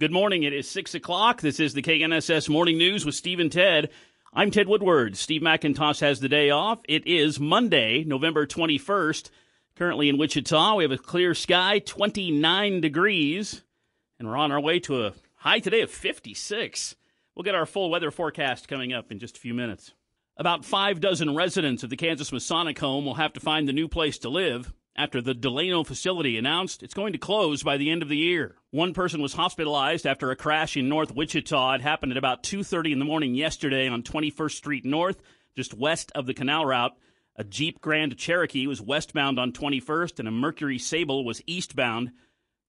Good morning. It is 6 o'clock. This is the KNSS Morning News with Steve and Ted. I'm Ted Woodward. Steve McIntosh has the day off. It is Monday, November 21st. Currently in Wichita, we have a clear sky, 29 degrees, and we're on our way to a high today of 56. We'll get our full weather forecast coming up in just a few minutes. About five dozen residents of the Kansas Masonic Home will have to find a new place to live after the Delano facility announced it's going to close by the end of the year. One person was hospitalized after a crash in North Wichita. It happened at about 2:30 in the morning yesterday on 21st Street North, just west of the canal route. A Jeep Grand Cherokee was westbound on 21st and a Mercury Sable was eastbound.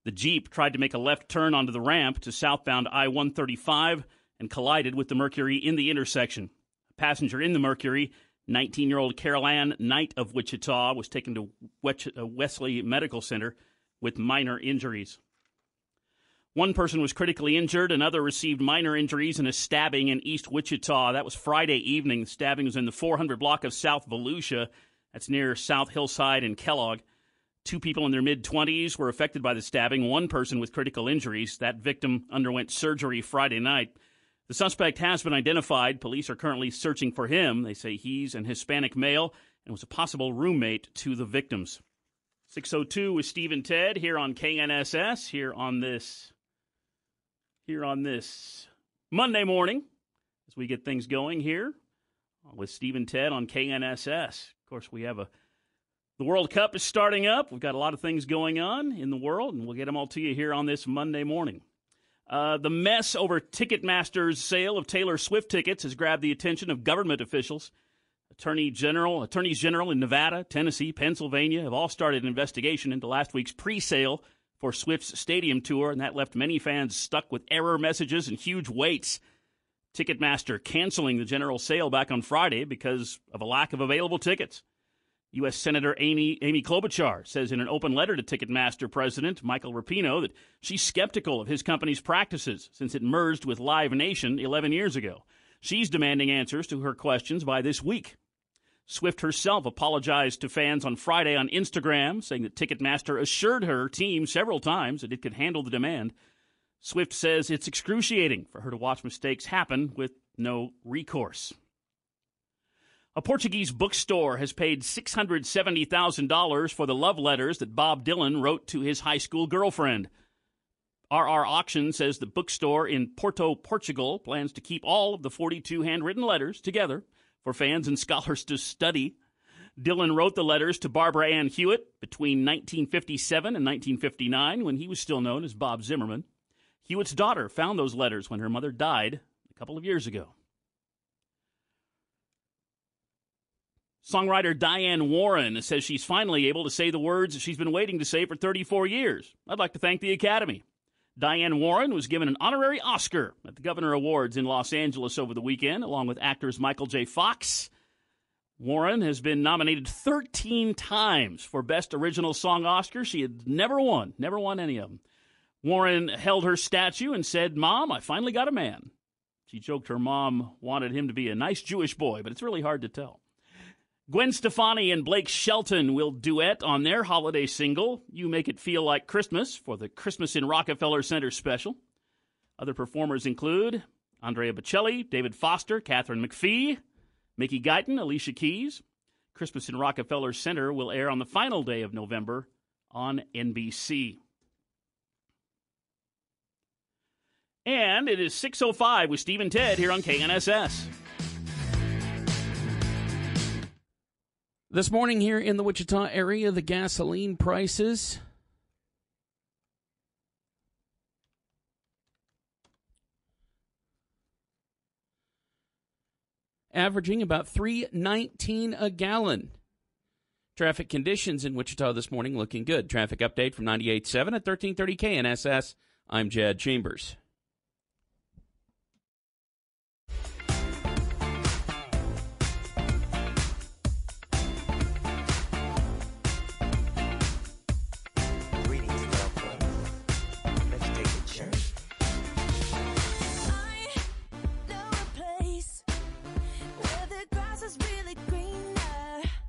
The Jeep tried to make a left turn onto the ramp to southbound I-135 and collided with the Mercury in the intersection. A passenger in the Mercury 19 year old Carol Ann Knight of Wichita was taken to uh, Wesley Medical Center with minor injuries. One person was critically injured, another received minor injuries in a stabbing in East Wichita. That was Friday evening. The stabbing was in the 400 block of South Volutsia. That's near South Hillside and Kellogg. Two people in their mid 20s were affected by the stabbing, one person with critical injuries. That victim underwent surgery Friday night. The suspect has been identified. Police are currently searching for him. They say he's an Hispanic male and was a possible roommate to the victims. 602 with Steve and Ted here on KNSS, here on this here on this Monday morning as we get things going here with Steve and Ted on KNSS. Of course, we have a the World Cup is starting up. We've got a lot of things going on in the world, and we'll get them all to you here on this Monday morning. Uh, the mess over Ticketmaster's sale of Taylor Swift tickets has grabbed the attention of government officials. Attorney General, attorneys general in Nevada, Tennessee, Pennsylvania have all started an investigation into last week's pre-sale for Swift's stadium tour, and that left many fans stuck with error messages and huge waits. Ticketmaster canceling the general sale back on Friday because of a lack of available tickets. U.S. Senator Amy, Amy Klobuchar says in an open letter to Ticketmaster President Michael Rapino that she's skeptical of his company's practices since it merged with Live Nation 11 years ago. She's demanding answers to her questions by this week. Swift herself apologized to fans on Friday on Instagram, saying that Ticketmaster assured her team several times that it could handle the demand. Swift says it's excruciating for her to watch mistakes happen with no recourse. A Portuguese bookstore has paid $670,000 for the love letters that Bob Dylan wrote to his high school girlfriend. RR Auction says the bookstore in Porto, Portugal plans to keep all of the 42 handwritten letters together for fans and scholars to study. Dylan wrote the letters to Barbara Ann Hewitt between 1957 and 1959 when he was still known as Bob Zimmerman. Hewitt's daughter found those letters when her mother died a couple of years ago. Songwriter Diane Warren says she's finally able to say the words she's been waiting to say for 34 years. I'd like to thank the Academy. Diane Warren was given an honorary Oscar at the Governor Awards in Los Angeles over the weekend, along with actors Michael J. Fox. Warren has been nominated 13 times for Best Original Song Oscar. She had never won, never won any of them. Warren held her statue and said, Mom, I finally got a man. She joked her mom wanted him to be a nice Jewish boy, but it's really hard to tell. Gwen Stefani and Blake Shelton will duet on their holiday single, You Make It Feel Like Christmas, for the Christmas in Rockefeller Center special. Other performers include Andrea Bocelli, David Foster, Katharine McPhee, Mickey Guyton, Alicia Keys. Christmas in Rockefeller Center will air on the final day of November on NBC. And it is 6.05 with Steve and Ted here on KNSS. This morning here in the Wichita area, the gasoline prices. Averaging about 319 a gallon. Traffic conditions in Wichita this morning looking good. Traffic update from 98.7 at 1330 KNSS. I'm Jad Chambers.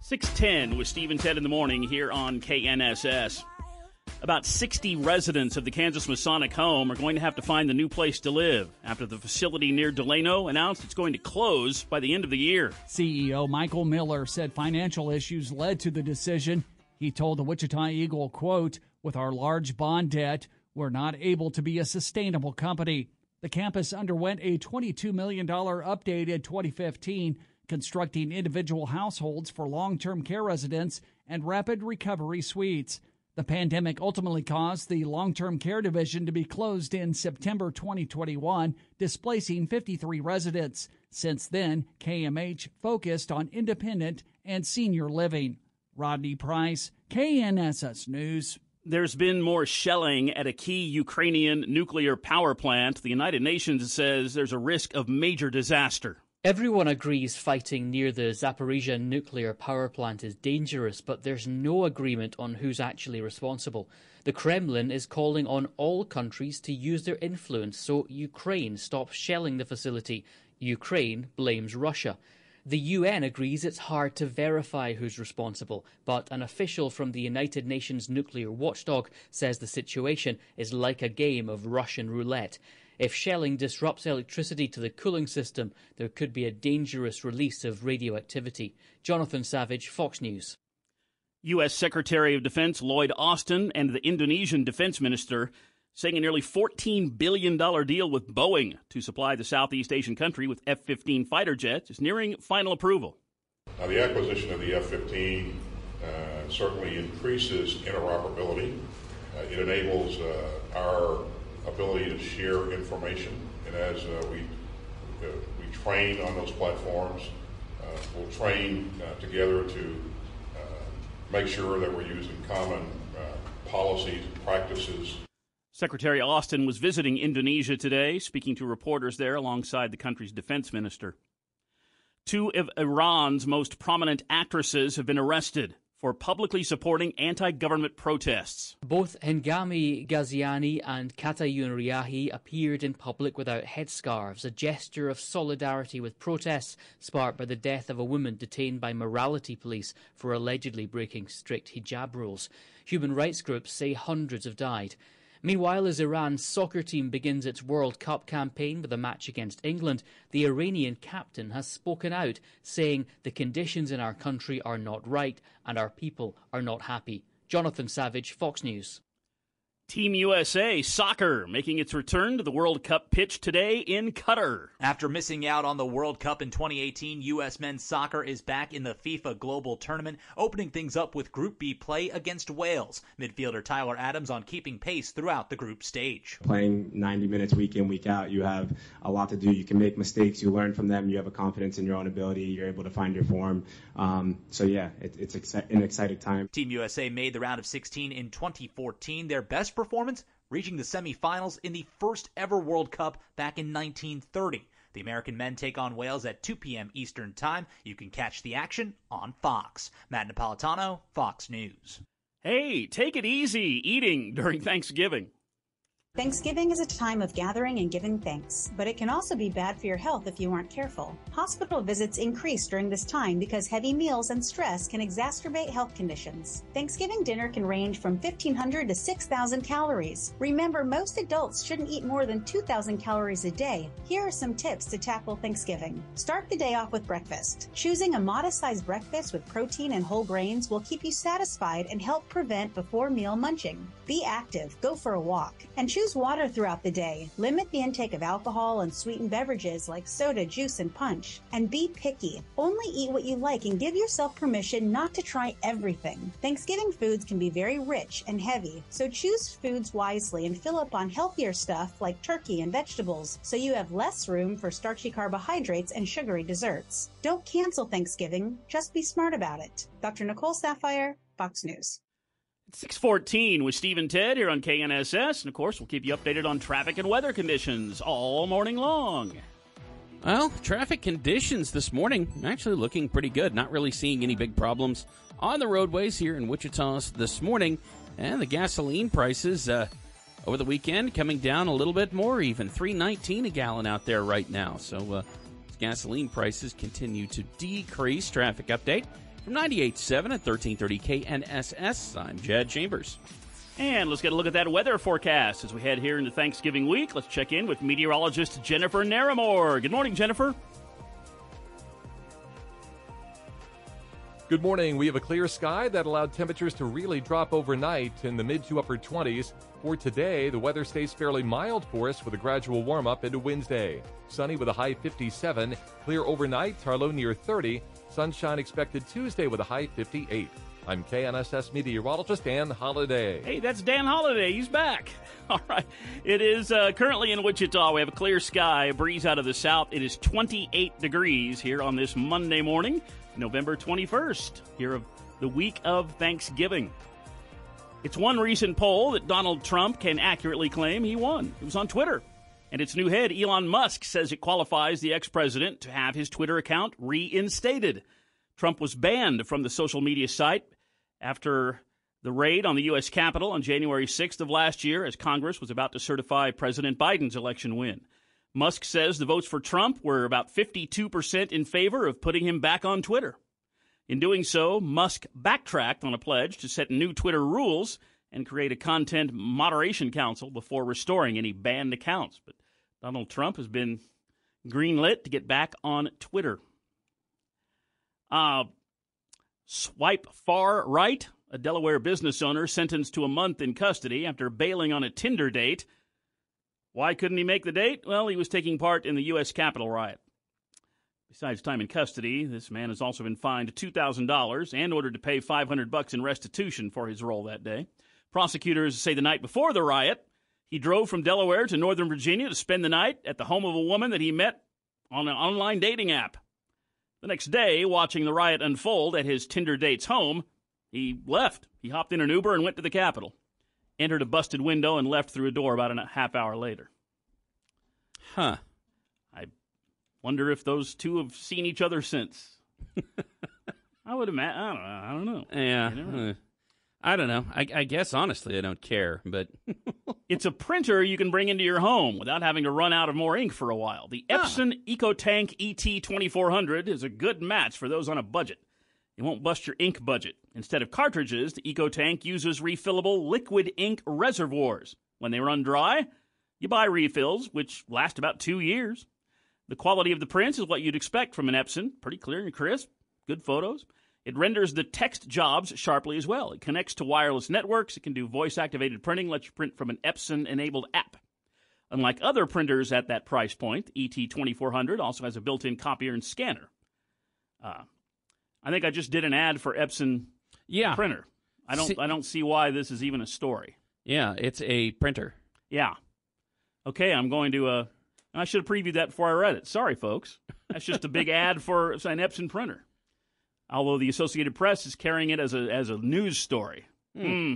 Six ten with Steve and Ted in the morning here on KNSS. About 60 residents of the Kansas Masonic home are going to have to find a new place to live after the facility near Delano announced it's going to close by the end of the year. CEO Michael Miller said financial issues led to the decision. He told the Wichita Eagle, quote, with our large bond debt, we're not able to be a sustainable company. The campus underwent a $22 million update in 2015, constructing individual households for long term care residents and rapid recovery suites. The pandemic ultimately caused the long term care division to be closed in September 2021, displacing 53 residents. Since then, KMH focused on independent and senior living. Rodney Price, KNSS News. There's been more shelling at a key Ukrainian nuclear power plant. The United Nations says there's a risk of major disaster. Everyone agrees fighting near the Zaporizhia nuclear power plant is dangerous, but there's no agreement on who's actually responsible. The Kremlin is calling on all countries to use their influence so Ukraine stops shelling the facility. Ukraine blames Russia. The UN agrees it's hard to verify who's responsible, but an official from the United Nations nuclear watchdog says the situation is like a game of Russian roulette. If shelling disrupts electricity to the cooling system, there could be a dangerous release of radioactivity. Jonathan Savage, Fox News. U.S. Secretary of Defense Lloyd Austin and the Indonesian Defense Minister saying a nearly $14 billion deal with Boeing to supply the Southeast Asian country with F 15 fighter jets is nearing final approval. Now, the acquisition of the F 15 uh, certainly increases interoperability. Uh, it enables uh, our ability to share information. And as uh, we, uh, we train on those platforms, uh, we'll train uh, together to uh, make sure that we're using common policies and practices. Secretary Austin was visiting Indonesia today, speaking to reporters there alongside the country's defense minister. Two of Iran's most prominent actresses have been arrested for publicly supporting anti government protests. Both Hengami Ghaziani and Katayun Riahi appeared in public without headscarves, a gesture of solidarity with protests sparked by the death of a woman detained by morality police for allegedly breaking strict hijab rules. Human rights groups say hundreds have died. Meanwhile, as Iran's soccer team begins its World Cup campaign with a match against England, the Iranian captain has spoken out, saying the conditions in our country are not right and our people are not happy. Jonathan Savage, Fox News. Team USA soccer making its return to the World Cup pitch today in Qatar. After missing out on the World Cup in 2018, U.S. men's soccer is back in the FIFA Global Tournament, opening things up with Group B play against Wales. Midfielder Tyler Adams on keeping pace throughout the group stage. Playing 90 minutes week in, week out, you have a lot to do. You can make mistakes, you learn from them, you have a confidence in your own ability, you're able to find your form. Um, so, yeah, it, it's exci- an exciting time. Team USA made the round of 16 in 2014. Their best performance, reaching the semifinals in the first ever World Cup back in 1930. The American men take on Wales at 2 p.m. Eastern Time. You can catch the action on Fox. Matt Napolitano, Fox News. Hey, take it easy eating during Thanksgiving. Thanksgiving is a time of gathering and giving thanks, but it can also be bad for your health if you aren't careful. Hospital visits increase during this time because heavy meals and stress can exacerbate health conditions. Thanksgiving dinner can range from 1,500 to 6,000 calories. Remember, most adults shouldn't eat more than 2,000 calories a day. Here are some tips to tackle Thanksgiving. Start the day off with breakfast. Choosing a modest sized breakfast with protein and whole grains will keep you satisfied and help prevent before meal munching. Be active, go for a walk, and choose water throughout the day. Limit the intake of alcohol and sweetened beverages like soda, juice, and punch. And be picky. Only eat what you like and give yourself permission not to try everything. Thanksgiving foods can be very rich and heavy, so choose foods wisely and fill up on healthier stuff like turkey and vegetables so you have less room for starchy carbohydrates and sugary desserts. Don't cancel Thanksgiving, just be smart about it. Dr. Nicole Saphier, Fox News. 614 with Steve and Ted here on KNSS. And of course, we'll keep you updated on traffic and weather conditions all morning long. Well, traffic conditions this morning actually looking pretty good. Not really seeing any big problems on the roadways here in Wichita this morning. And the gasoline prices uh, over the weekend coming down a little bit more, even 319 a gallon out there right now. So uh, gasoline prices continue to decrease. Traffic update from 98.7 at 1330 KNSS, I'm Jed Chambers. And let's get a look at that weather forecast as we head here into Thanksgiving week. Let's check in with meteorologist Jennifer Naramore. Good morning, Jennifer. Good morning. We have a clear sky that allowed temperatures to really drop overnight in the mid to upper 20s. For today, the weather stays fairly mild for us with a gradual warm up into Wednesday. Sunny with a high 57, clear overnight, Tarlow near 30, sunshine expected Tuesday with a high 58. I'm KNSS meteorologist Dan Holliday. Hey, that's Dan Holliday. He's back. All right. It is uh, currently in Wichita. We have a clear sky, a breeze out of the south. It is 28 degrees here on this Monday morning. November 21st, here of the week of Thanksgiving. It's one recent poll that Donald Trump can accurately claim he won. It was on Twitter. And its new head, Elon Musk, says it qualifies the ex president to have his Twitter account reinstated. Trump was banned from the social media site after the raid on the U.S. Capitol on January 6th of last year as Congress was about to certify President Biden's election win. Musk says the votes for Trump were about 52% in favor of putting him back on Twitter. In doing so, Musk backtracked on a pledge to set new Twitter rules and create a content moderation council before restoring any banned accounts. But Donald Trump has been greenlit to get back on Twitter. Uh, swipe far right, a Delaware business owner sentenced to a month in custody after bailing on a Tinder date why couldn't he make the date? Well, he was taking part in the U.S. Capitol riot. Besides time in custody, this man has also been fined $2,000 and ordered to pay 500 bucks in restitution for his role that day. Prosecutors say the night before the riot, he drove from Delaware to Northern Virginia to spend the night at the home of a woman that he met on an online dating app. The next day, watching the riot unfold at his Tinder date's home, he left. He hopped in an Uber and went to the Capitol entered a busted window and left through a door about a half hour later. Huh. I wonder if those two have seen each other since. I would imagine. I don't know. I don't know. Yeah. I don't know. I, I, guess honestly, I don't care. But it's a printer you can bring into your home without having to run out of more ink for a while. The Epson ah. EcoTank ET 2400 is a good match for those on a budget. It won't bust your ink budget. Instead of cartridges, the EcoTank uses refillable liquid ink reservoirs. When they run dry, you buy refills, which last about two years. The quality of the prints is what you'd expect from an Epson. Pretty clear and crisp, good photos. It renders the text jobs sharply as well. It connects to wireless networks. It can do voice activated printing, lets you print from an Epson enabled app. Unlike other printers at that price point, ET2400 also has a built in copier and scanner. Uh, I think I just did an ad for Epson yeah. printer. I don't see, I don't see why this is even a story. Yeah, it's a printer. Yeah. Okay, I'm going to uh I should have previewed that before I read it. Sorry, folks. That's just a big ad for an Epson printer. Although the Associated Press is carrying it as a as a news story. Hmm. hmm.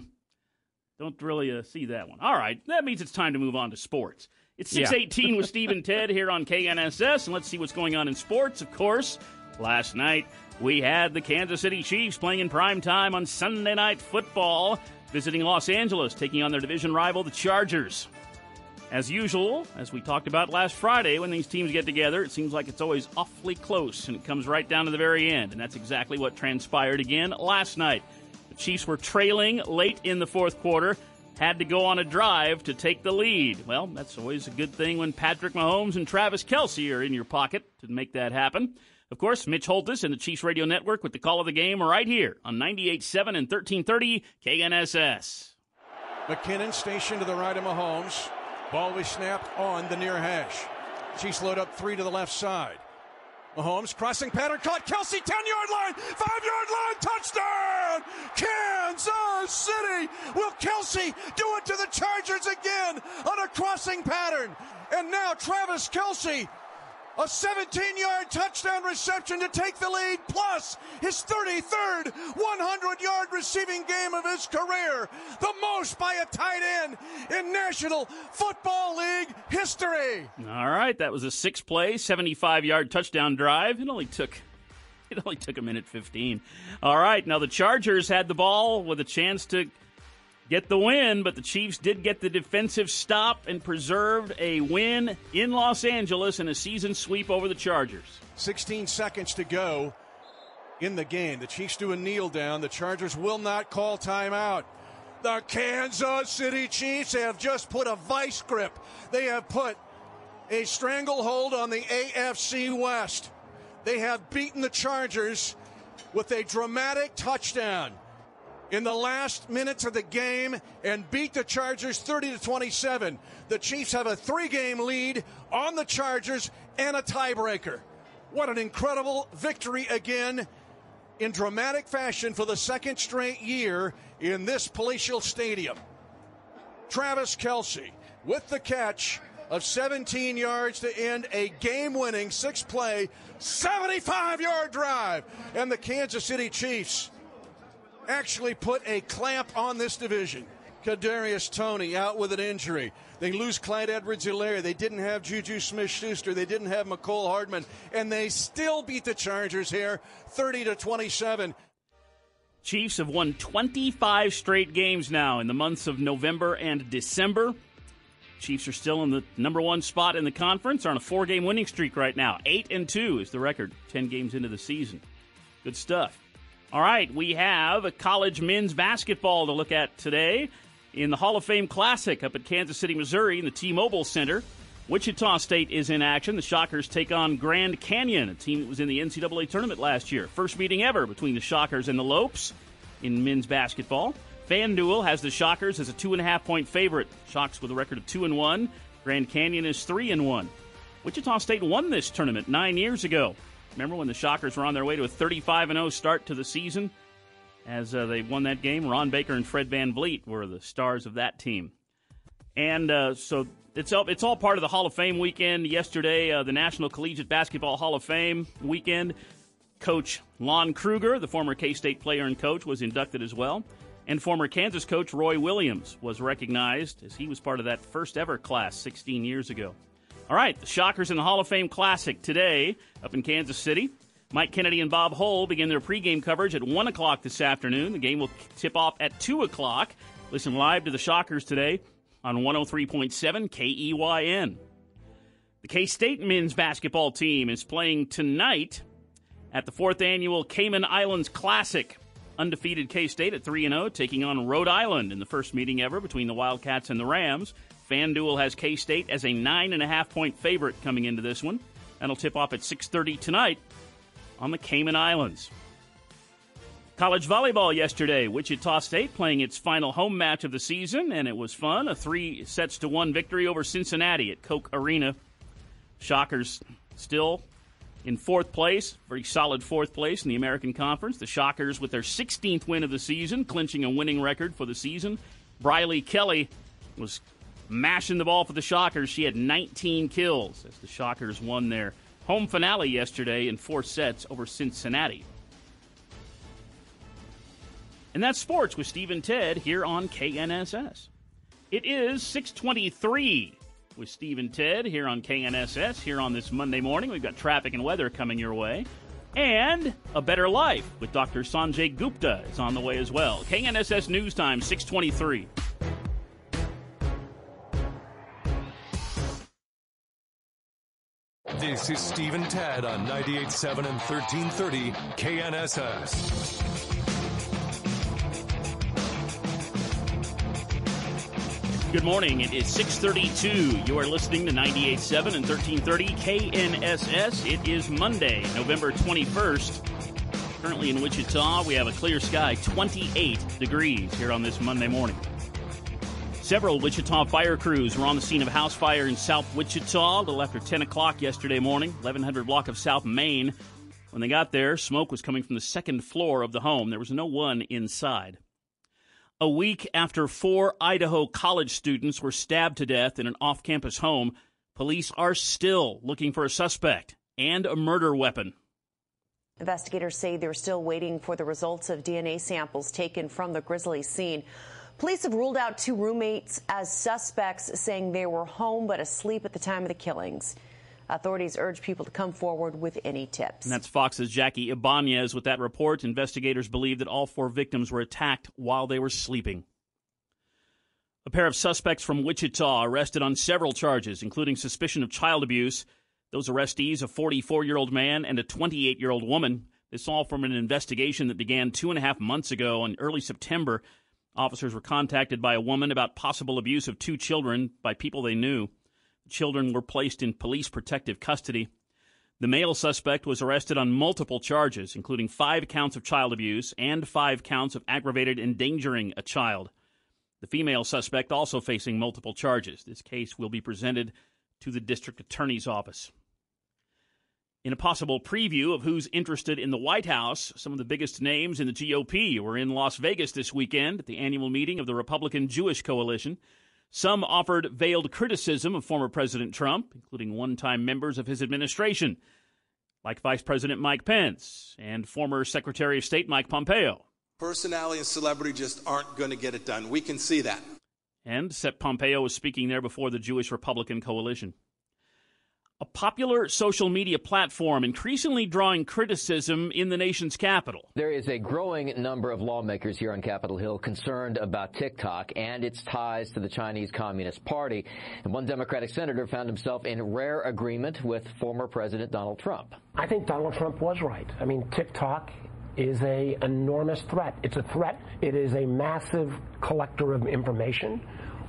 Don't really uh, see that one. All right, that means it's time to move on to sports. It's 618 yeah. with Steve and Ted here on KNSS, and let's see what's going on in sports. Of course, last night we had the Kansas City Chiefs playing in prime time on Sunday Night Football, visiting Los Angeles, taking on their division rival, the Chargers. As usual, as we talked about last Friday, when these teams get together, it seems like it's always awfully close and it comes right down to the very end. And that's exactly what transpired again last night. The Chiefs were trailing late in the fourth quarter, had to go on a drive to take the lead. Well, that's always a good thing when Patrick Mahomes and Travis Kelce are in your pocket to make that happen. Of course, Mitch Holthus and the Chiefs Radio Network with the call of the game right here on 98.7 and 1330 KNSS. McKinnon stationed to the right of Mahomes. Ball was snapped on the near hash. Chiefs load up three to the left side. Mahomes crossing pattern caught Kelce 10 yard line, 5 yard line, touchdown! Kansas City! Will Kelce do it to the Chargers again on a crossing pattern? And now Travis Kelce a 17 yard touchdown reception to take the lead, plus his 33rd 100 yard receiving game of his career, the most by a tight end in National Football League history. All right, that was a six play, 75 yard touchdown drive. It only took. It only took a minute 15. All right, now the Chargers had the ball with a chance to get the win, but the Chiefs did get the defensive stop and preserved a win in Los Angeles in a season sweep over the Chargers. 16 seconds to go in the game. The Chiefs do a kneel down. The Chargers will not call timeout. The Kansas City Chiefs have just put a vice grip. They have put a stranglehold on the AFC West. They have beaten the Chargers with a dramatic touchdown in the last minutes of the game and beat the Chargers 30 to 27. The Chiefs have a three-game lead on the Chargers and a tiebreaker. What an incredible victory again in dramatic fashion for the second straight year in this palatial stadium. Travis Kelce with the catch of 17 yards to end a game winning six play, 75 yard drive. And the Kansas City Chiefs actually put a clamp on this division. Kadarius Toney out with an injury. They lose Clyde Edwards-Helaire. They didn't have Juju Smith-Schuster. They didn't have Mecole Hardman, and they still beat the Chargers here, 30 to 27. Chiefs have won 25 straight games now in the months of November and December. Chiefs are still in the number one spot in the conference. Are on a four-game winning streak right now. Eight and two is the record. Ten games into the season. Good stuff. All right, we have a college men's basketball to look at today in the Hall of Fame Classic up at Kansas City, Missouri, in the T-Mobile Center. Wichita State is in action. The Shockers take on Grand Canyon, a team that was in the NCAA tournament last year. First meeting ever between the Shockers and the Lopes in men's basketball. FanDuel has the Shockers as a two and a half point favorite. Shocks with a record of two and one. Grand Canyon is three and one. Wichita State won this tournament nine years ago. Remember when the Shockers were on their way to a 35 0 start to the season? As uh, they won that game, Ron Baker and Fred Van VanVleet were the stars of that team. And uh, so it's all, it's all part of the Hall of Fame weekend. Yesterday, uh, the National Collegiate Basketball Hall of Fame weekend. Coach Lon Kruger, the former K State player and coach, was inducted as well. And former Kansas coach Roy Williams was recognized as he was part of that first ever class 16 years ago. All right, the Shockers in the Hall of Fame Classic today up in Kansas City. Mike Kennedy and Bob Hole begin their pregame coverage at 1 o'clock this afternoon. The game will tip off at 2 o'clock. Listen live to the Shockers today on 103.7 KEYN. The K State men's basketball team is playing tonight at the fourth annual Cayman Islands Classic. Undefeated K State at 3 0, taking on Rhode Island in the first meeting ever between the Wildcats and the Rams. FanDuel has K State as a nine and a half point favorite coming into this one. That'll tip off at 6:30 tonight on the Cayman Islands. College volleyball yesterday. Wichita State playing its final home match of the season, and it was fun. A three sets to one victory over Cincinnati at Koch Arena. Shockers still in fourth place, very solid fourth place in the American Conference. The Shockers with their 16th win of the season, clinching a winning record for the season. Briley Kelly was mashing the ball for the Shockers. She had 19 kills as the Shockers won their home finale yesterday in four sets over Cincinnati. And that's sports with Steve and Ted here on KNSS. It is 623 with Steve and Ted here on KNSS here on this Monday morning. We've got traffic and weather coming your way. And A Better Life with Dr. Sanjay Gupta is on the way as well. KNSS News Time, 623. This is Steve and Ted on 98.7 and 1330 KNSS. Good morning. It is 632. You are listening to 98.7 and 1330 KNSS. It is Monday, November 21st. Currently in Wichita, we have a clear sky, 28 degrees here on this Monday morning. Several Wichita fire crews were on the scene of a house fire in South Wichita a little after 10 o'clock yesterday morning, 1100 block of South Main. When they got there, smoke was coming from the second floor of the home. There was no one inside. A week after four Idaho college students were stabbed to death in an off campus home, police are still looking for a suspect and a murder weapon. Investigators say they're still waiting for the results of DNA samples taken from the grisly scene. Police have ruled out two roommates as suspects, saying they were home but asleep at the time of the killings. Authorities urge people to come forward with any tips. And that's Fox's Jackie Ibanez with that report. Investigators believe that all four victims were attacked while they were sleeping. A pair of suspects from Wichita arrested on several charges, including suspicion of child abuse. Those arrestees, a 44 year old man and a 28 year old woman. This all from an investigation that began two and a half months ago in early September. Officers were contacted by a woman about possible abuse of two children by people they knew. The children were placed in police protective custody. The male suspect was arrested on multiple charges, including five counts of child abuse and five counts of aggravated endangering a child. The female suspect also facing multiple charges. This case will be presented to the district attorney's office. In a possible preview of who's interested in the White House, some of the biggest names in the GOP were in Las Vegas this weekend at the annual meeting of the Republican Jewish Coalition. Some offered veiled criticism of former President Trump, including one time members of his administration, like Vice President Mike Pence and former Secretary of State Mike Pompeo. Personality and celebrity just aren't going to get it done. We can see that. And Sep Pompeo was speaking there before the Jewish Republican Coalition a popular social media platform increasingly drawing criticism in the nation's capital. There is a growing number of lawmakers here on Capitol Hill concerned about TikTok and its ties to the Chinese Communist Party. And one Democratic senator found himself in rare agreement with former President Donald Trump. I think Donald Trump was right. I mean, TikTok is a enormous threat. It's a threat. It is a massive collector of information,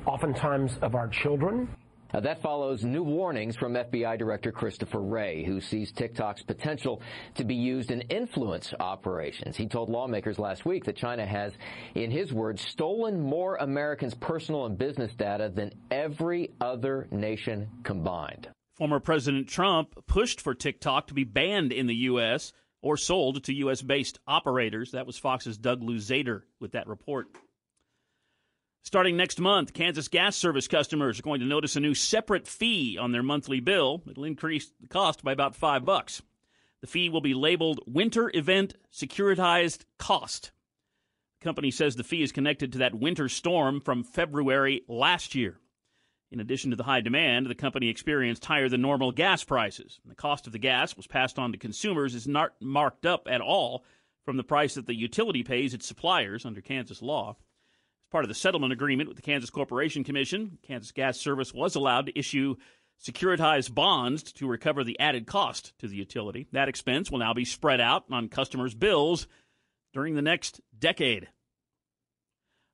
oftentimes of our children. Uh, that follows new warnings from FBI Director Christopher Wray, who sees TikTok's potential to be used in influence operations. He told lawmakers last week that China has, in his words, stolen more Americans' personal and business data than every other nation combined. Former President Trump pushed for TikTok to be banned in the U.S. or sold to U.S. based operators. That was Fox's Doug Luzader with that report. Starting next month, Kansas Gas Service customers are going to notice a new separate fee on their monthly bill. It'll increase the cost by about five bucks. The fee will be labeled Winter Event Securitized Cost. The company says the fee is connected to that winter storm from February last year. In addition to the high demand, the company experienced higher than normal gas prices. The cost of the gas was passed on to consumers is not marked up at all from the price that the utility pays its suppliers under Kansas law part of the settlement agreement with the Kansas Corporation Commission, Kansas Gas Service was allowed to issue securitized bonds to recover the added cost to the utility. That expense will now be spread out on customers' bills during the next decade.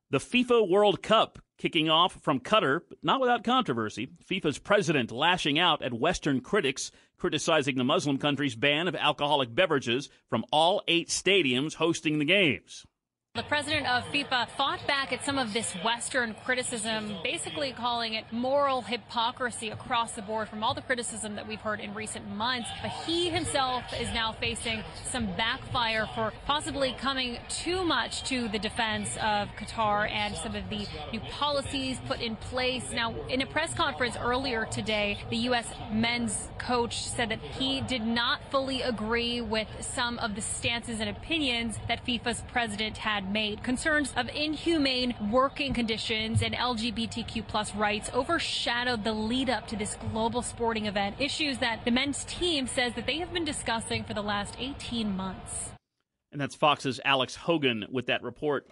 The FIFA World Cup kicking off from Qatar, but not without controversy. FIFA's president lashing out at Western critics criticizing the Muslim country's ban of alcoholic beverages from all eight stadiums hosting the games. The president of FIFA fought back at some of this Western criticism, basically calling it moral hypocrisy across the board from all the criticism that we've heard in recent months. But he himself is now facing some backfire for possibly coming too much to the defense of Qatar and some of the new policies put in place. Now, in a press conference earlier today, the U.S. men's coach said that he did not fully agree with some of the stances and opinions that FIFA's president had made. Concerns of inhumane working conditions and LGBTQ plus rights overshadowed the lead up to this global sporting event, issues that the men's team says that they have been discussing for the last 18 months. And that's Fox's Alex Hogan with that report.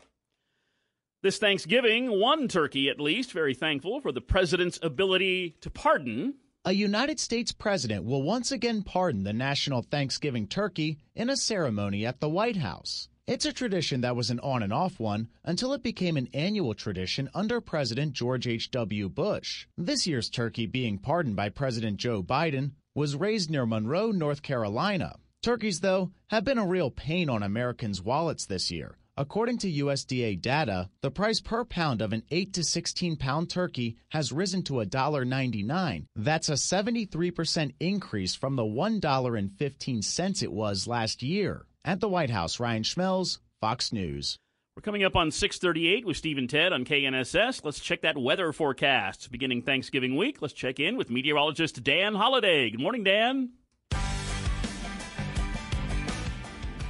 This Thanksgiving, one turkey at least, very thankful for the president's ability to pardon. A United States president will once again pardon the national Thanksgiving turkey in a ceremony at the White House. It's a tradition that was an on and off one until it became an annual tradition under President George H.W. Bush. This year's turkey, being pardoned by President Joe Biden, was raised near Monroe, North Carolina. Turkeys, though, have been a real pain on Americans' wallets this year. According to USDA data, the price per pound of an 8 to 16 pound turkey has risen to $1.99. That's a 73% increase from the $1.15 it was last year. At the White House, Ryan Schmelz, Fox News. We're coming up on 638 with Steve and Ted on KNSS. Let's check that weather forecast. Beginning Thanksgiving week, let's check in with meteorologist Dan Holliday. Good morning, Dan.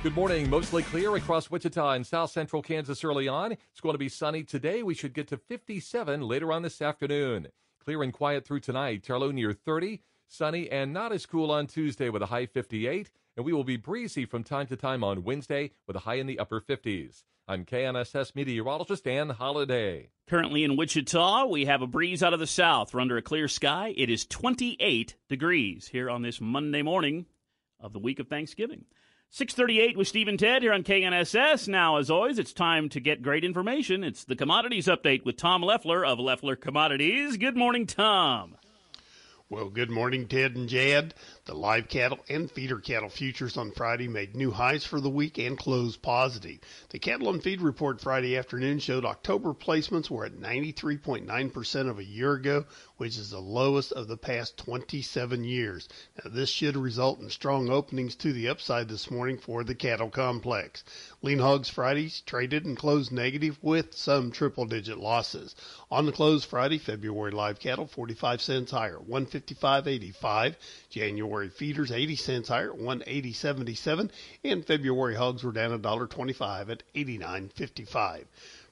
Good morning. Mostly clear across Wichita and south central Kansas early on. It's going to be sunny today. We should get to 57 later on this afternoon. Clear and quiet through tonight. Turlow near 30. Sunny and not as cool on Tuesday with a high 58 and we will be breezy from time to time on Wednesday with a high in the upper 50s. I'm KNSS meteorologist Dan Holliday. Currently in Wichita, we have a breeze out of the south. We're under a clear sky. It is 28 degrees here on this Monday morning of the week of Thanksgiving. 638 with Steve and Ted here on KNSS. Now, as always, it's time to get great information. It's the Commodities Update with Tom Leffler of Leffler Commodities. Good morning, Tom. Well, good morning, Ted and Jad. The live cattle and feeder cattle futures on Friday made new highs for the week and closed positive. The cattle and feed report Friday afternoon showed October placements were at 93.9% of a year ago, which is the lowest of the past 27 years. Now, this should result in strong openings to the upside this morning for the cattle complex. Lean hogs Fridays traded and closed negative with some triple digit losses. On the close Friday, February live cattle 45 cents higher, 155.85. January feeders 80 cents higher, 180.77, and February hogs were down $1.25 at 89.55.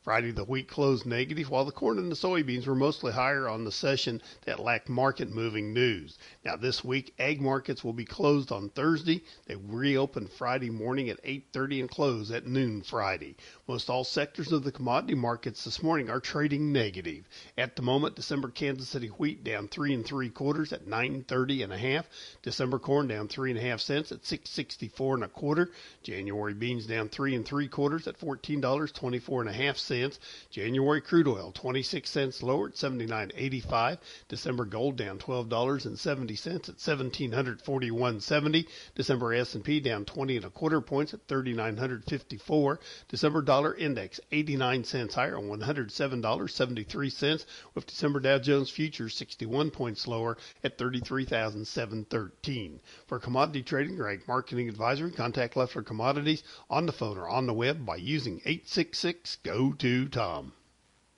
Friday, the wheat closed negative, while the corn and the soybeans were mostly higher on the session that lacked market moving news. Now, this week, ag markets will be closed on Thursday. They reopen Friday morning at 8:30 and close at noon Friday. Most all sectors of the commodity markets this morning are trading negative. At the moment, December Kansas City wheat down three and three quarters at 9.30 and a half. December corn down three and a half cents at 6.64 and a quarter. January beans down three and three quarters at $14.24 and a half cents cents. January crude oil 26 cents lower at 79.85. December gold down $12.70 at 1741.70. December S&P down 20 and a quarter points at 3954. December dollar index 89 cents higher on $107.73 with December Dow Jones futures 61 points lower at 33,713. For commodity trading or marketing advisory, contact Leffler Commodities on the phone or on the web by using 866 go to Tom.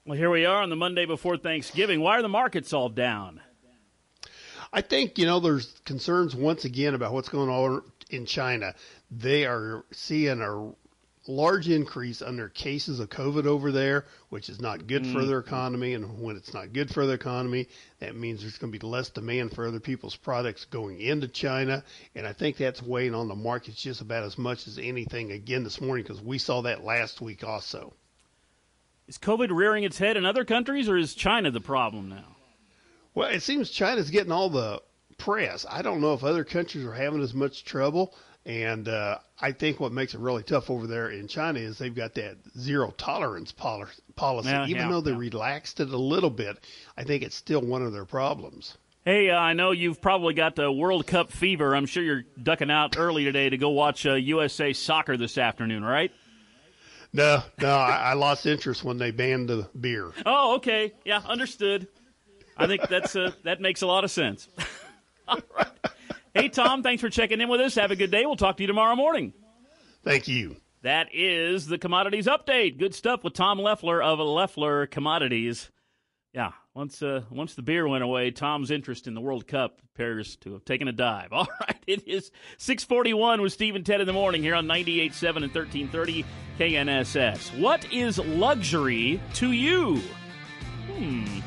Well, here we are on the Monday before Thanksgiving. Why are the markets all down? I think, you know, there's concerns once again about what's going on in China. They are seeing a large increase under cases of COVID over there, which is not good mm. for their economy. And when it's not good for the economy, that means there's going to be less demand for other people's products going into China. And I think that's weighing on the markets just about as much as anything again this morning because we saw that last week also. Is COVID rearing its head in other countries, or is China the problem now? Well, it seems China's getting all the press. I don't know if other countries are having as much trouble. And uh, I think what makes it really tough over there in China is they've got that zero tolerance policy. Yeah, Even yeah, though they yeah. relaxed it a little bit, I think it's still one of their problems. Hey, uh, I know you've probably got the World Cup fever. I'm sure you're ducking out early today to go watch uh, USA soccer this afternoon, right? No, no, I, I lost interest when they banned the beer. Oh, okay, yeah, understood. I think that's uh, that makes a lot of sense. All right. Hey, Tom, thanks for checking in with us. Have a good day. We'll talk to you tomorrow morning. Thank you. That is the commodities update. Good stuff with Tom Leffler of Leffler Commodities. Yeah, once uh, once the beer went away, Tom's interest in the World Cup appears to have taken a dive. All right, it is 641 with Steve and Ted in the morning here on 98.7 and 1330 KNSS. What is luxury to you? Hmm.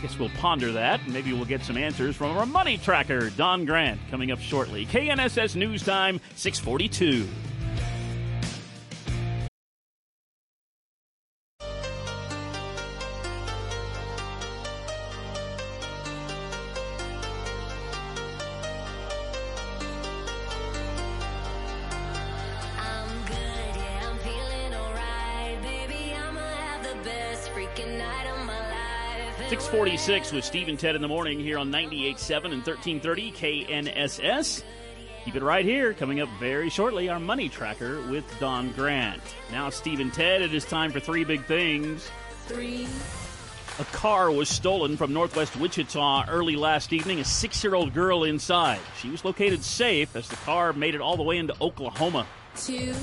Guess we'll ponder that, and maybe we'll get some answers from our money tracker, Don Grant, coming up shortly. KNSS News Time, 642. 646 with Steve and Ted in the morning here on 98.7 and 1330 KNSS. Keep it right here. Coming up very shortly, our money tracker with Don Grant. Now, Steve and Ted, it is time for three big things. Three. A car was stolen from northwest Wichita early last evening. A six year old girl inside. She was located safe as the car made it all the way into Oklahoma. Two.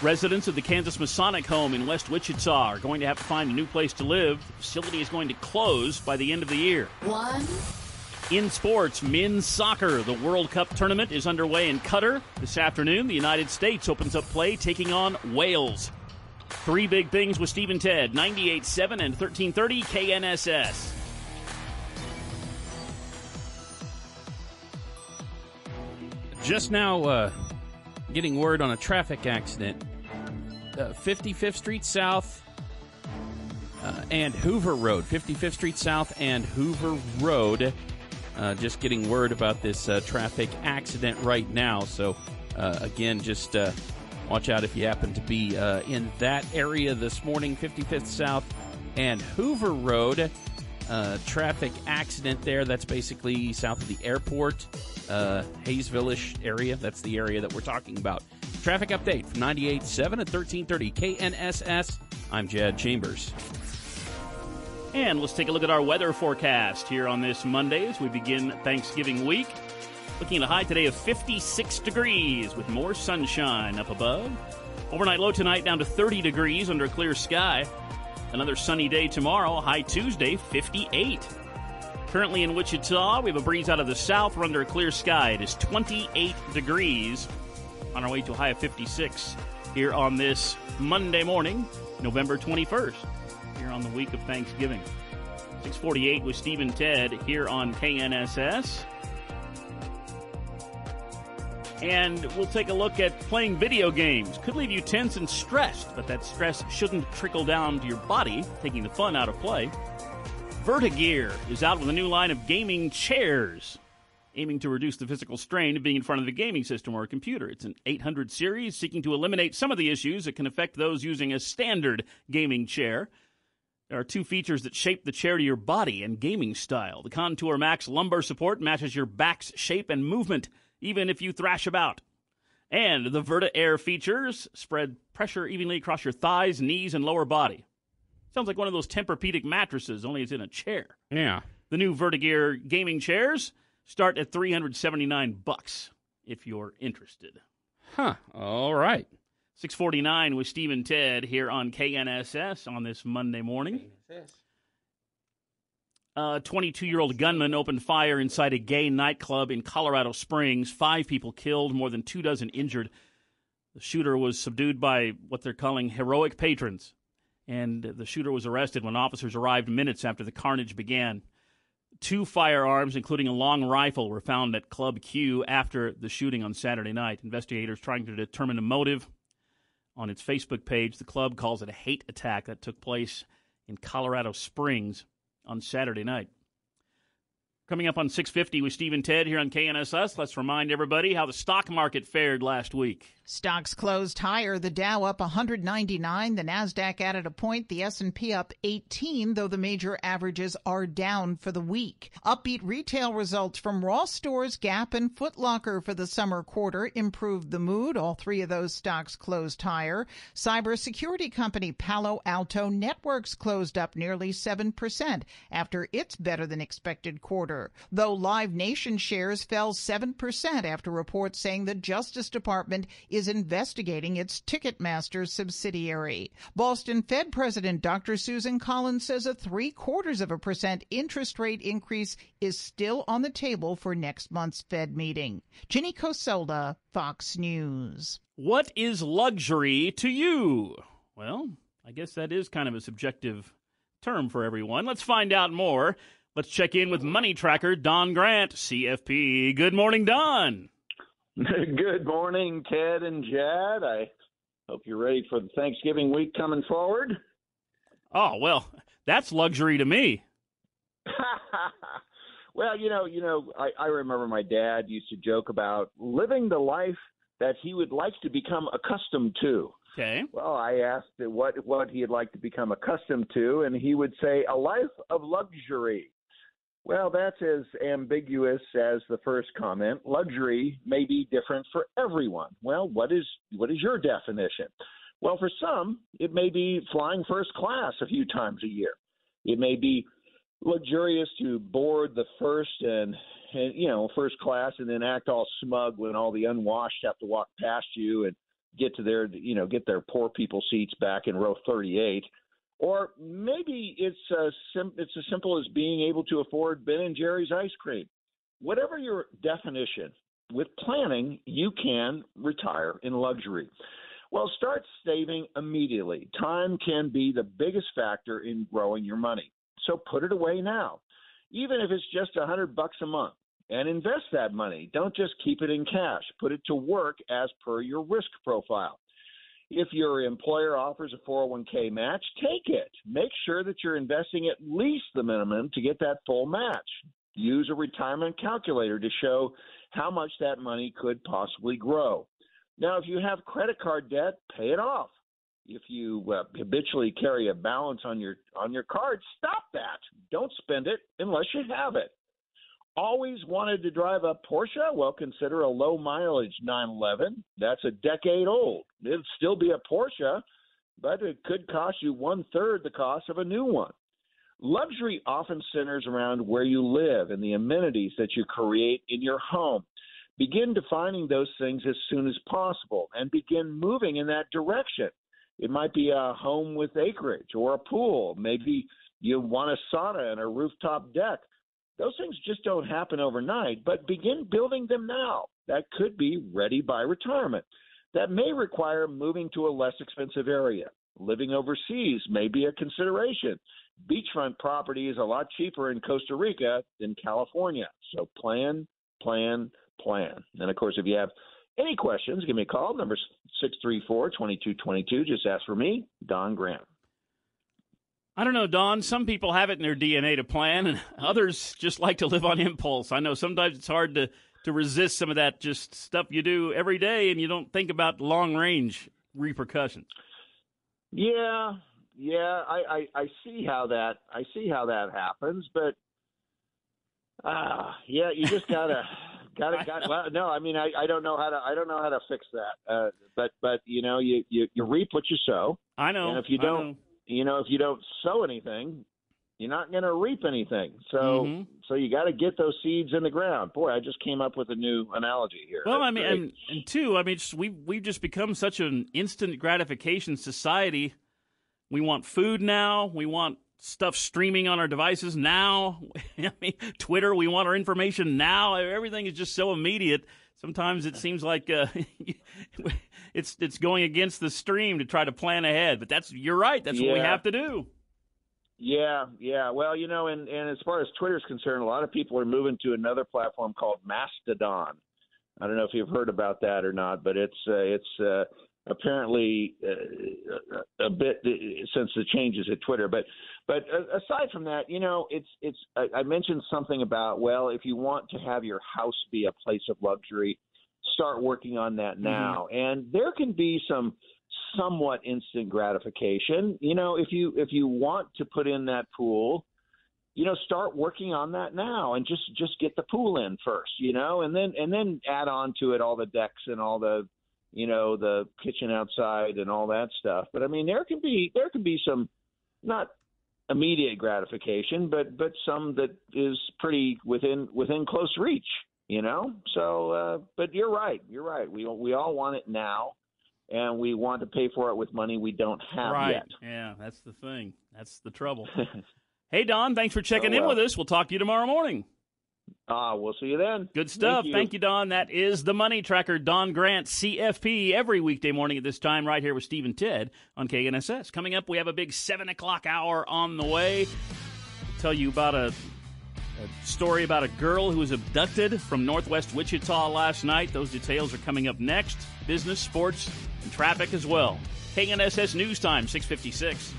Residents of the Kansas Masonic home in West Wichita are going to have to find a new place to live. The facility is going to close by the end of the year. One. In sports, men's soccer, the World Cup tournament is underway in Qatar. This afternoon, the United States opens up play taking on Wales. Three big things with Steve and Ted, 98.7 and 1330 KNSS. Just now, uh, getting word on a traffic accident. Uh, 55th Street South uh, and Hoover Road. 55th Street South and Hoover Road. Uh, just getting word about this uh, traffic accident right now. So Uh, again, just uh, watch out if you happen to be in that area this morning, 55th South and Hoover Road. Uh, traffic accident there. That's basically south of the airport, uh, Haysville-ish area. That's the area that we're talking about. Traffic update from 98.7 at 1330 KNSS. I'm Jed Chambers. And let's take a look at our weather forecast here on this Monday as we begin Thanksgiving week. Looking at a high today of 56 degrees with more sunshine up above. Overnight low tonight down to 30 degrees under a clear sky. Another sunny day tomorrow, high Tuesday, 58. Currently in Wichita, we have a breeze out of the south. We're under a clear sky. It is 28 degrees on our way to a high of 56 here on this Monday morning, November 21st, here on the week of Thanksgiving. 648 with Steve and Ted here on KNSS. And we'll take a look at playing video games. Could leave you tense and stressed, but that stress shouldn't trickle down to your body, taking the fun out of play. Vertagear is out with a new line of gaming chairs, aiming to reduce the physical strain of being in front of the gaming system or a computer. It's an 800 series seeking to eliminate some of the issues that can affect those using a standard gaming chair. There are two features that shape the chair to your body and gaming style. The Contour Max lumbar support matches your back's shape and movement even if you thrash about. And the Verta Air features spread pressure evenly across your thighs, knees, and lower body. Sounds like one of those Tempur-Pedic mattresses, only it's in a chair. Yeah. The new Vertagear gaming chairs start at 379 bucks if you're interested. Huh. All right. 649 with Steve and Ted here on KNSS on this Monday morning. A Uh, 22 year old gunman opened fire inside a gay nightclub in Colorado Springs. Five people killed, more than two dozen injured. The shooter was subdued by what they're calling heroic patrons, and the shooter was arrested when officers arrived minutes after the carnage began. Two firearms, including a long rifle, were found at Club Q after the shooting on Saturday night. Investigators trying to determine the motive. On its Facebook page, the club calls it a hate attack that took place in Colorado Springs on Saturday night. Coming up on 650 with Steve and Ted here on KNSS, let's remind everybody how the stock market fared last week. Stocks closed higher. The Dow up 199, the Nasdaq added a point, the S&P up 18, though the major averages are down for the week. Upbeat retail results from Ross Stores, Gap, and Foot Locker for the summer quarter improved the mood. All three of those stocks closed higher. Cybersecurity company Palo Alto Networks closed up nearly 7% after its better than expected quarter, though Live Nation shares fell 7% after reports saying the Justice Department is investigating its Ticketmaster subsidiary. Boston Fed President Dr. Susan Collins says a three quarters of a percent interest rate increase is still on the table for next month's Fed meeting. Ginny Coselda, Fox News. What is luxury to you? Well, I guess that is kind of a subjective term for everyone. Let's find out more. Let's check in with Money Tracker Don Grant, CFP. Good morning, Don. Good morning, Ted and Jad. I hope you're ready for the Thanksgiving week coming forward. Oh, well, that's luxury to me. well, you know, you know, I, I remember my dad used to joke about living the life that he would like to become accustomed to. Okay. Well, I asked what what he'd like to become accustomed to, and he would say a life of luxury. Well, that's as ambiguous as the first comment. Luxury may be different for everyone. Well, what is what is your definition? Well, for some, it may be flying first class a few times a year. It may be luxurious to board the first and, and you know first class and then act all smug when all the unwashed have to walk past you and get to their you know get their poor people seats back in row 38 or maybe it's uh, sim- it's as simple as being able to afford Ben and Jerry's ice cream. Whatever your definition, with planning, you can retire in luxury. Well, start saving immediately. Time can be the biggest factor in growing your money. So put it away now. Even if it's just a hundred bucks a month and invest that money. Don't just keep it in cash. Put it to work as per your risk profile. If your employer offers a 401k match, take it. Make sure that you're investing at least the minimum to get that full match. Use a retirement calculator to show how much that money could possibly grow. Now, if you have credit card debt, pay it off. If you uh, habitually carry a balance on your on your card, stop that. Don't spend it unless you have it. Always wanted to drive a Porsche? Well, consider a low mileage 911. That's a decade old. It'd still be a Porsche, but it could cost you one third the cost of a new one. Luxury often centers around where you live and the amenities that you create in your home. Begin defining those things as soon as possible and begin moving in that direction. It might be a home with acreage or a pool. Maybe you want a sauna and a rooftop deck. Those things just don't happen overnight, but begin building them now. That could be ready by retirement. That may require moving to a less expensive area. Living overseas may be a consideration. Beachfront property is a lot cheaper in Costa Rica than California. So plan, plan, plan. And of course, if you have any questions, give me a call. Number 634 2222. Just ask for me, Don Grant. I don't know, Don. Some people have it in their DNA to plan, and others just like to live on impulse. I know sometimes it's hard to, to resist some of that just stuff you do every day, and you don't think about long range repercussions. Yeah, yeah, I, I, I see how that I see how that happens, but uh yeah, you just gotta gotta got well no, I mean I, I don't know how to I don't know how to fix that. Uh but but you know, you, you, you reap what you sow. I know. And if you don't you know, if you don't sow anything, you're not going to reap anything. So, Mhm. so you got to get those seeds in the ground. Boy, I just came up with a new analogy here. Well, That's I mean, and, and two, I mean, just, we we've just become such an instant gratification society. We want food now. We want stuff streaming on our devices now. I mean, Twitter. We want our information now. Everything is just so immediate. Sometimes it seems like uh, it's it's going against the stream to try to plan ahead. But that's you're right. That's what we have to do. Yeah, yeah. Well, you know, and, and as far as Twitter's concerned, a lot of people are moving to another platform called Mastodon. I don't know if you've heard about that or not, but it's uh, it's uh, apparently uh, a bit since the changes at Twitter. But but aside from that, you know, it's it's I, I mentioned something about well, if you want to have your house be a place of luxury, start working on that now. And there can be some somewhat instant gratification. You know, if you if you want to put in that pool, you know, start working on that now and just just get the pool in first, you know, and then and then add on to it all the decks and all the you know, the kitchen outside and all that stuff. But I mean there can be there can be some not immediate gratification, but but some that is pretty within within close reach, you know. So, uh, but you're right, you're right. We we all want it now, and we want to pay for it with money we don't have right. yet. Yeah, that's the thing. That's the trouble. hey, Don, thanks for checking Oh, in with us. We'll talk to you tomorrow morning. Ah, we'll see you then. Good stuff. Thank you. Don. That is the Money Tracker, Don Grant, CFP, every weekday morning at this time, right here with Steve and Ted on KNSS. Coming up, we have a big 7 o'clock hour on the way. tell you about a, a story about a girl who was abducted from northwest Wichita last night. Those details are coming up next. Business, sports, and traffic as well. KNSS News Time, 656.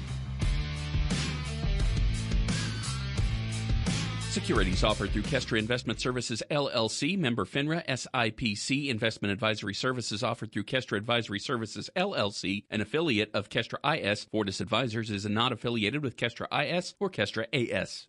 Securities offered through Kestra Investment Services LLC, member FINRA SIPC. Investment advisory services offered through Kestra Advisory Services LLC, an affiliate of Kestra IS. Fortis Advisors is not affiliated with Kestra IS or Kestra AS.